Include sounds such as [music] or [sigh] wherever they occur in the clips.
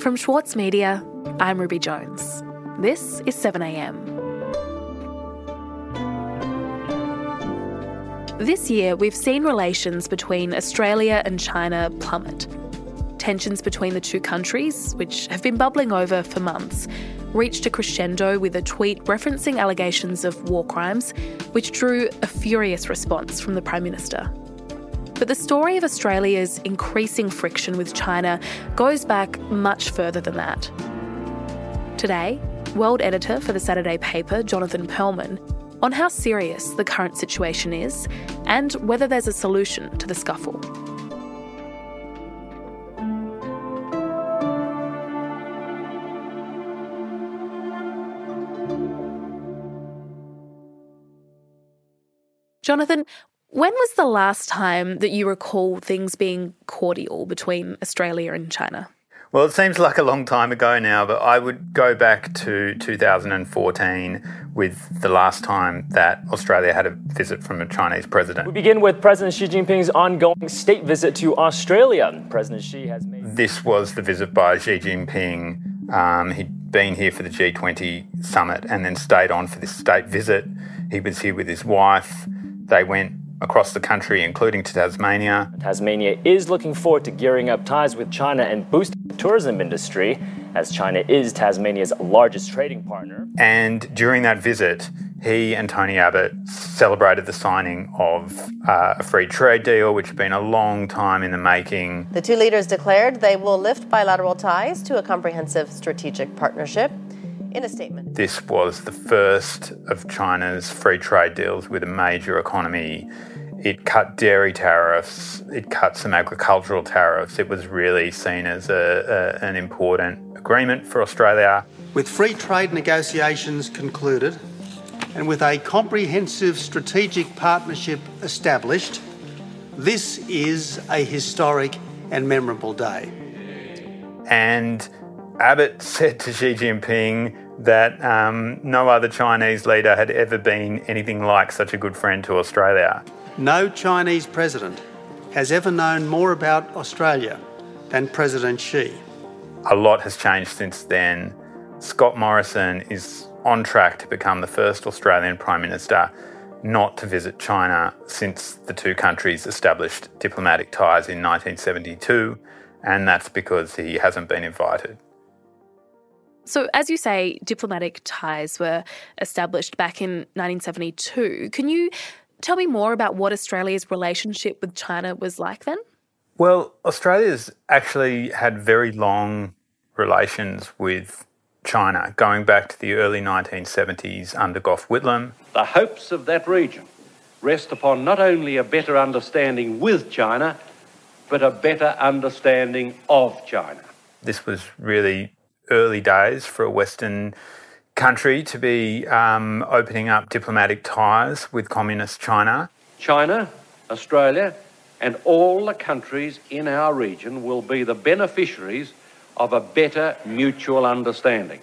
From Schwartz Media, I'm Ruby Jones. This is 7am. This year, we've seen relations between Australia and China plummet. Tensions between the two countries, which have been bubbling over for months, reached a crescendo with a tweet referencing allegations of war crimes, which drew a furious response from the Prime Minister. But the story of Australia's increasing friction with China goes back much further than that. Today, world editor for the Saturday paper, Jonathan Pearlman, on how serious the current situation is and whether there's a solution to the scuffle. Jonathan, when was the last time that you recall things being cordial between Australia and China? Well, it seems like a long time ago now, but I would go back to 2014 with the last time that Australia had a visit from a Chinese president. We begin with President Xi Jinping's ongoing state visit to Australia. President Xi has made. This was the visit by Xi Jinping. Um, he'd been here for the G20 summit and then stayed on for this state visit. He was here with his wife. They went across the country, including to Tasmania. Tasmania is looking forward to gearing up ties with China and boosting the tourism industry, as China is Tasmania's largest trading partner. And during that visit, he and Tony Abbott celebrated the signing of uh, a free trade deal, which had been a long time in the making. The two leaders declared they will lift bilateral ties to a comprehensive strategic partnership in a statement. This was the first of China's free trade deals with a major economy. It cut dairy tariffs, it cut some agricultural tariffs. It was really seen as a, a, an important agreement for Australia. With free trade negotiations concluded and with a comprehensive strategic partnership established, this is a historic and memorable day. And Abbott said to Xi Jinping that um, no other Chinese leader had ever been anything like such a good friend to Australia. No Chinese president has ever known more about Australia than President Xi. A lot has changed since then. Scott Morrison is on track to become the first Australian Prime Minister not to visit China since the two countries established diplomatic ties in 1972, and that's because he hasn't been invited. So, as you say, diplomatic ties were established back in 1972. Can you tell me more about what Australia's relationship with China was like then? Well, Australia's actually had very long relations with China, going back to the early 1970s under Gough Whitlam. The hopes of that region rest upon not only a better understanding with China, but a better understanding of China. This was really early days for a Western country to be um, opening up diplomatic ties with Communist China. China, Australia, and all the countries in our region will be the beneficiaries of a better mutual understanding.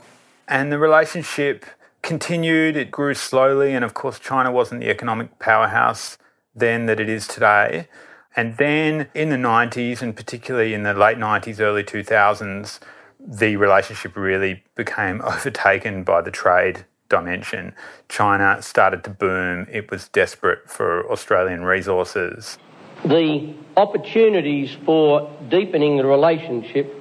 And the relationship continued, it grew slowly, and of course, China wasn't the economic powerhouse then that it is today. And then in the 90s, and particularly in the late 90s, early 2000s, the relationship really became [laughs] overtaken by the trade dimension. China started to boom, it was desperate for Australian resources. The opportunities for deepening the relationship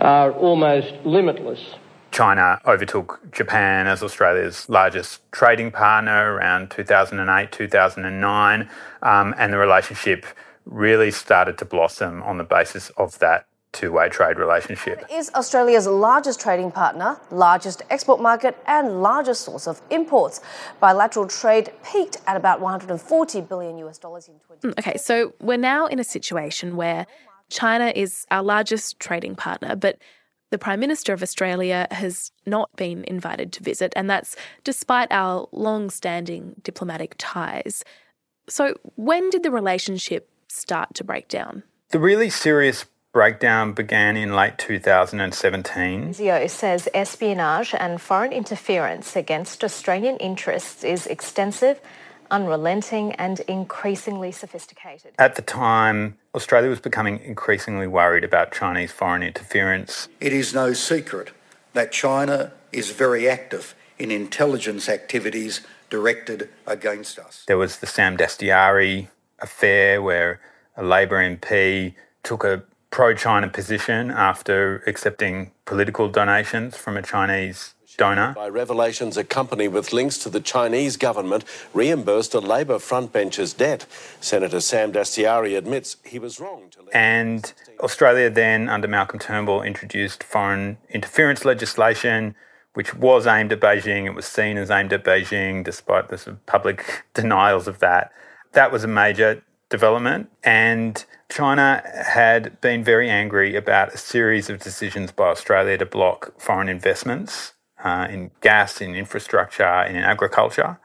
are almost limitless. China overtook Japan as Australia's largest trading partner around 2008, 2009, um, and the relationship really started to blossom on the basis of that two way trade relationship. It is Australia's largest trading partner, largest export market, and largest source of imports. Bilateral trade peaked at about 140 billion US dollars in 20. Mm, okay, so we're now in a situation where China is our largest trading partner, but the Prime Minister of Australia has not been invited to visit, and that's despite our long standing diplomatic ties. So, when did the relationship start to break down? The really serious breakdown began in late 2017. ASIO says espionage and foreign interference against Australian interests is extensive unrelenting, and increasingly sophisticated. At the time, Australia was becoming increasingly worried about Chinese foreign interference. It is no secret that China is very active in intelligence activities directed against us. There was the Sam Dastyari affair where a Labor MP took a pro China position after accepting political donations from a Chinese donor. By revelations, a company with links to the Chinese government reimbursed a Labor frontbencher's debt. Senator Sam Dastyari admits he was wrong to. And Australia then, under Malcolm Turnbull, introduced foreign interference legislation, which was aimed at Beijing. It was seen as aimed at Beijing, despite the sort of public [laughs] denials of that. That was a major development, and China had been very angry about a series of decisions by Australia to block foreign investments uh, in gas, in infrastructure, and in agriculture.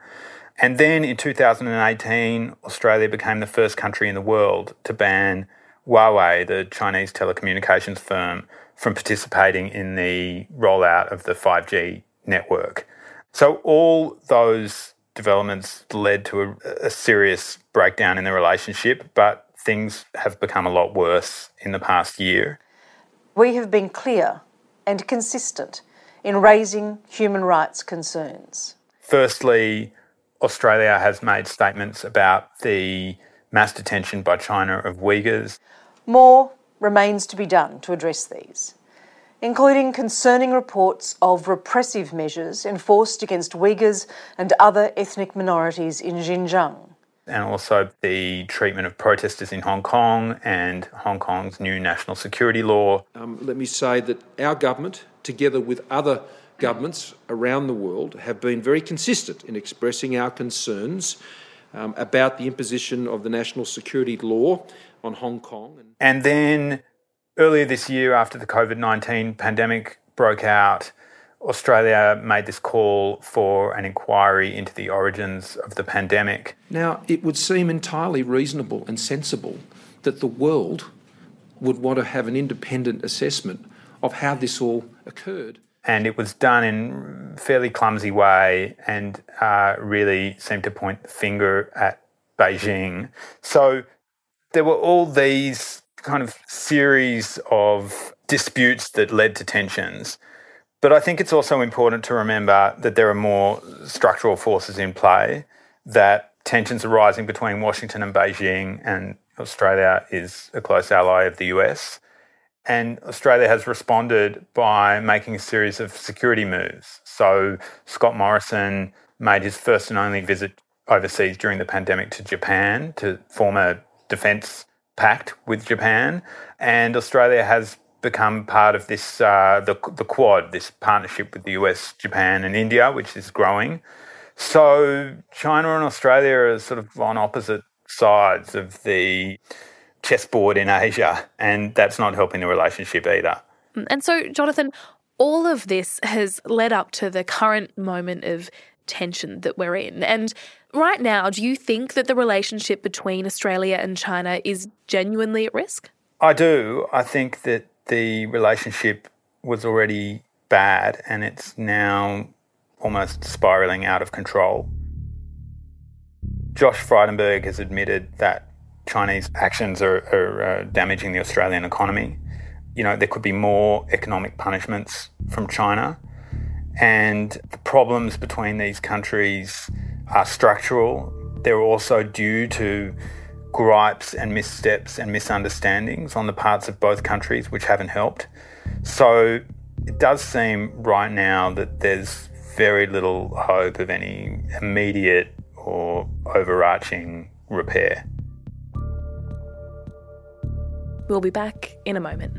And then in 2018, Australia became the first country in the world to ban Huawei, the Chinese telecommunications firm, from participating in the rollout of the 5G network. So all those developments led to a, a serious breakdown in the relationship, but things have become a lot worse in the past year. We have been clear and consistent in raising human rights concerns. Firstly, Australia has made statements about the mass detention by China of Uyghurs. More remains to be done to address these, including concerning reports of repressive measures enforced against Uyghurs and other ethnic minorities in Xinjiang. And also the treatment of protesters in Hong Kong and Hong Kong's new national security law. Um, let me say that our government together with other governments around the world, have been very consistent in expressing our concerns um, about the imposition of the national security law on Hong Kong. And then earlier this year, after the COVID 19 pandemic broke out, Australia made this call for an inquiry into the origins of the pandemic. Now, it would seem entirely reasonable and sensible that the world would want to have an independent assessment of how this all occurred. And it was done in a fairly clumsy way and uh, really seemed to point the finger at Beijing. So there were all these kind of series of disputes that led to tensions. But I think it's also important to remember that there are more structural forces in play, that tensions are rising between Washington and Beijing, and Australia is a close ally of the US. And Australia has responded by making a series of security moves. So Scott Morrison made his first and only visit overseas during the pandemic to Japan to form a defence pact with Japan. And Australia has become part of this, uh, the, the Quad, this partnership with the US, Japan, and India, which is growing. So China and Australia are sort of on opposite sides of the chessboard in Asia, and that's not helping the relationship either. And so, Jonathan, all of this has led up to the current moment of tension that we're in. And right now, do you think that the relationship between Australia and China is genuinely at risk? I do. I think that the relationship was already bad and it's now almost spiraling out of control. Josh Frydenberg has admitted that Chinese actions are, are uh, damaging the Australian economy. You know, there could be more economic punishments from China. And the problems between these countries are structural. They're also due to gripes and missteps and misunderstandings on the parts of both countries, which haven't helped. So it does seem right now that there's very little hope of any immediate or overarching repair. We'll be back in a moment.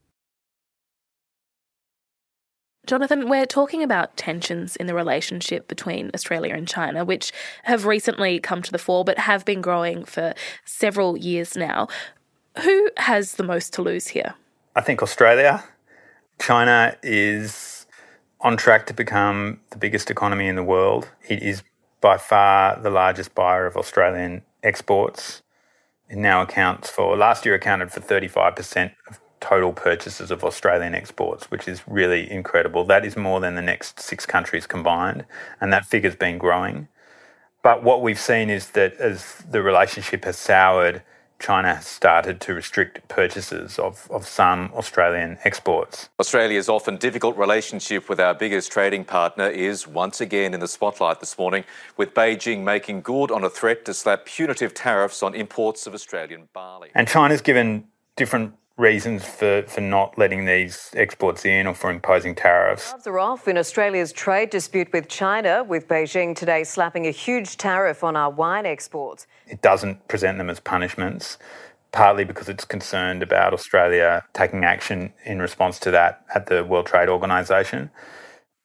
Jonathan, we're talking about tensions in the relationship between Australia and China, which have recently come to the fore but have been growing for several years now. Who has the most to lose here? I think Australia. China is on track to become the biggest economy in the world. It is by far the largest buyer of Australian exports. It now accounts for, last year accounted for 35% of total purchases of Australian exports, which is really incredible. That is more than the next six countries combined, and that figure's been growing. But what we've seen is that as the relationship has soured, China has started to restrict purchases of, of some Australian exports. Australia's often difficult relationship with our biggest trading partner is once again in the spotlight this morning, with Beijing making good on a threat to slap punitive tariffs on imports of Australian barley. And China's given different reasons for, for not letting these exports in or for imposing tariffs. The gloves are off in Australia's trade dispute with China, with Beijing today slapping a huge tariff on our wine exports. It doesn't present them as punishments, partly because it's concerned about Australia taking action in response to that at the World Trade Organization.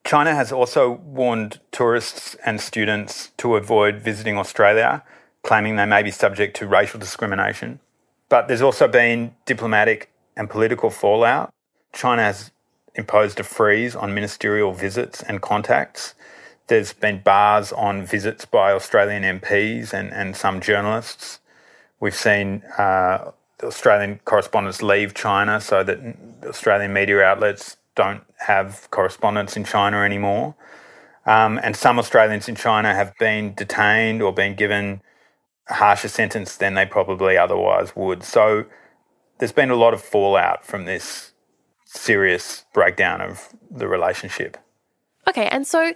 China has also warned tourists and students to avoid visiting Australia, claiming they may be subject to racial discrimination. But there's also been diplomatic and political fallout. China has imposed a freeze on ministerial visits and contacts. There's been bars on visits by Australian MPs and, and some journalists. We've seen uh, Australian correspondents leave China so that Australian media outlets don't have correspondence in China anymore. Um, and some Australians in China have been detained or been given harsher sentence than they probably otherwise would. So there's been a lot of fallout from this serious breakdown of the relationship. Okay, and so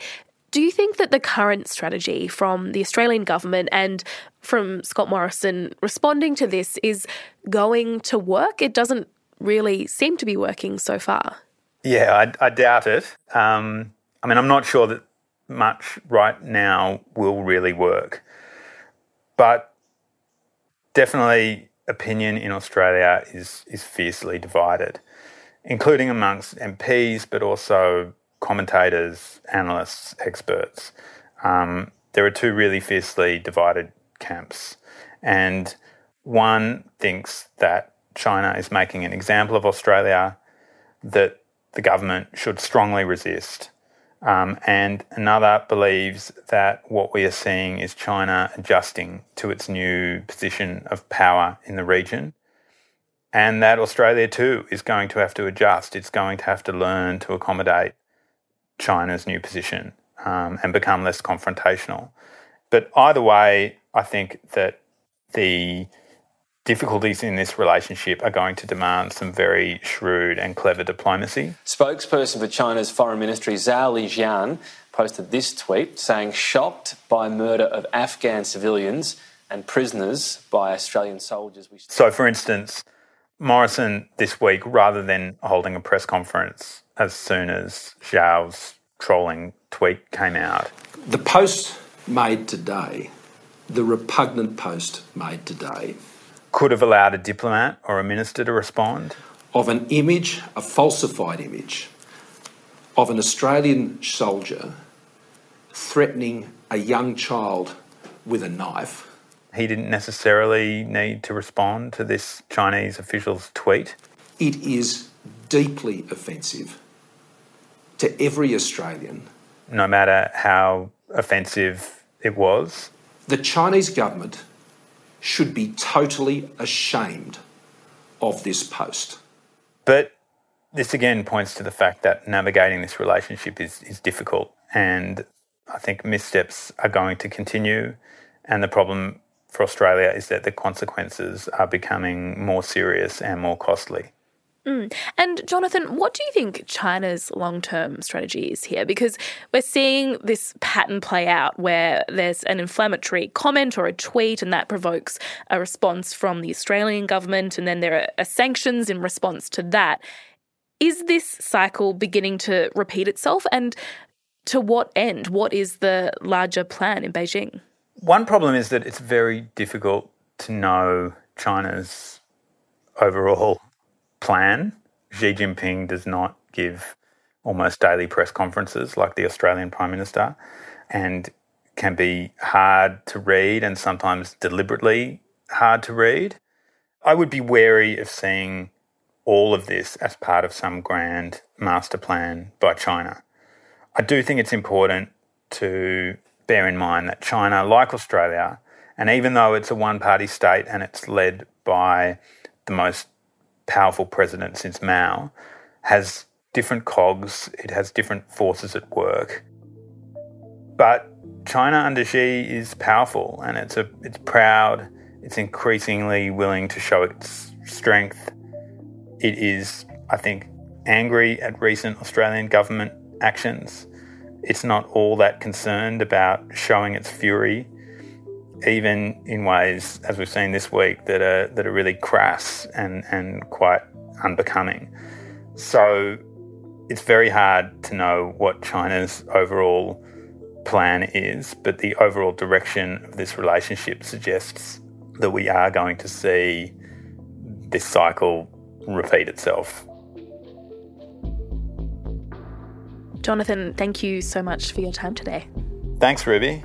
do you think that the current strategy from the Australian government and from Scott Morrison responding to this is going to work? It doesn't really seem to be working so far. Yeah, I, I doubt it. Um, I mean, I'm not sure that much right now will really work. But definitely, opinion in Australia is, is fiercely divided, including amongst MPs, but also commentators, analysts, experts. Um, there are two really fiercely divided camps. And one thinks that China is making an example of Australia that the government should strongly resist. Um, and another believes that what we are seeing is China adjusting to its new position of power in the region. And that Australia too is going to have to adjust. It's going to have to learn to accommodate China's new position um, and become less confrontational. But either way, I think that the difficulties in this relationship are going to demand some very shrewd and clever diplomacy. Spokesperson for China's Foreign Ministry Zhao Lijian posted this tweet saying, shocked by murder of Afghan civilians and prisoners by Australian soldiers. So, for instance, Morrison this week, rather than holding a press conference as soon as Zhao's trolling tweet came out. The post made today, the repugnant post made today, could have allowed a diplomat or a minister to respond? Of an image, a falsified image, of an Australian soldier threatening a young child with a knife. He didn't necessarily need to respond to this Chinese official's tweet. It is deeply offensive to every Australian. No matter how offensive it was. The Chinese government should be totally ashamed of this post. But this again points to the fact that navigating this relationship is, is difficult. And I think missteps are going to continue. And the problem for Australia is that the consequences are becoming more serious and more costly. Mm. And Jonathan, what do you think China's long term strategy is here? Because we're seeing this pattern play out where there's an inflammatory comment or a tweet, and that provokes a response from the Australian government, and then there are sanctions in response to that. Is this cycle beginning to repeat itself? And to what end? What is the larger plan in Beijing? One problem is that it's very difficult to know China's overall plan. Xi Jinping does not give almost daily press conferences like the Australian Prime Minister and can be hard to read and sometimes deliberately hard to read. I would be wary of seeing all of this as part of some grand master plan by China. I do think it's important to bear in mind that China, like Australia, and even though it's a one party state and it's led by the most powerful president since Mao, has different cogs, it has different forces at work. But China under Xi is powerful and it's a it's proud, it's increasingly willing to show its strength. It is, I think, angry at recent Australian government actions. It's not all that concerned about showing its fury even in ways, as we've seen this week, that are that are really crass and and quite unbecoming. So it's very hard to know what China's overall plan is, but the overall direction of this relationship suggests that we are going to see this cycle repeat itself. Jonathan, thank you so much for your time today. Thanks, Ruby.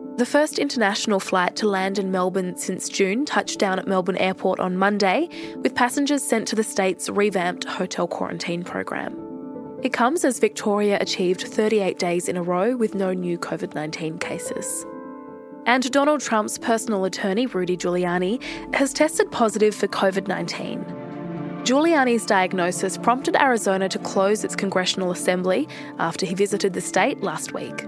the first international flight to land in Melbourne since June touched down at Melbourne Airport on Monday, with passengers sent to the state's revamped hotel quarantine program. It comes as Victoria achieved 38 days in a row with no new COVID 19 cases. And Donald Trump's personal attorney, Rudy Giuliani, has tested positive for COVID 19. Giuliani's diagnosis prompted Arizona to close its congressional assembly after he visited the state last week.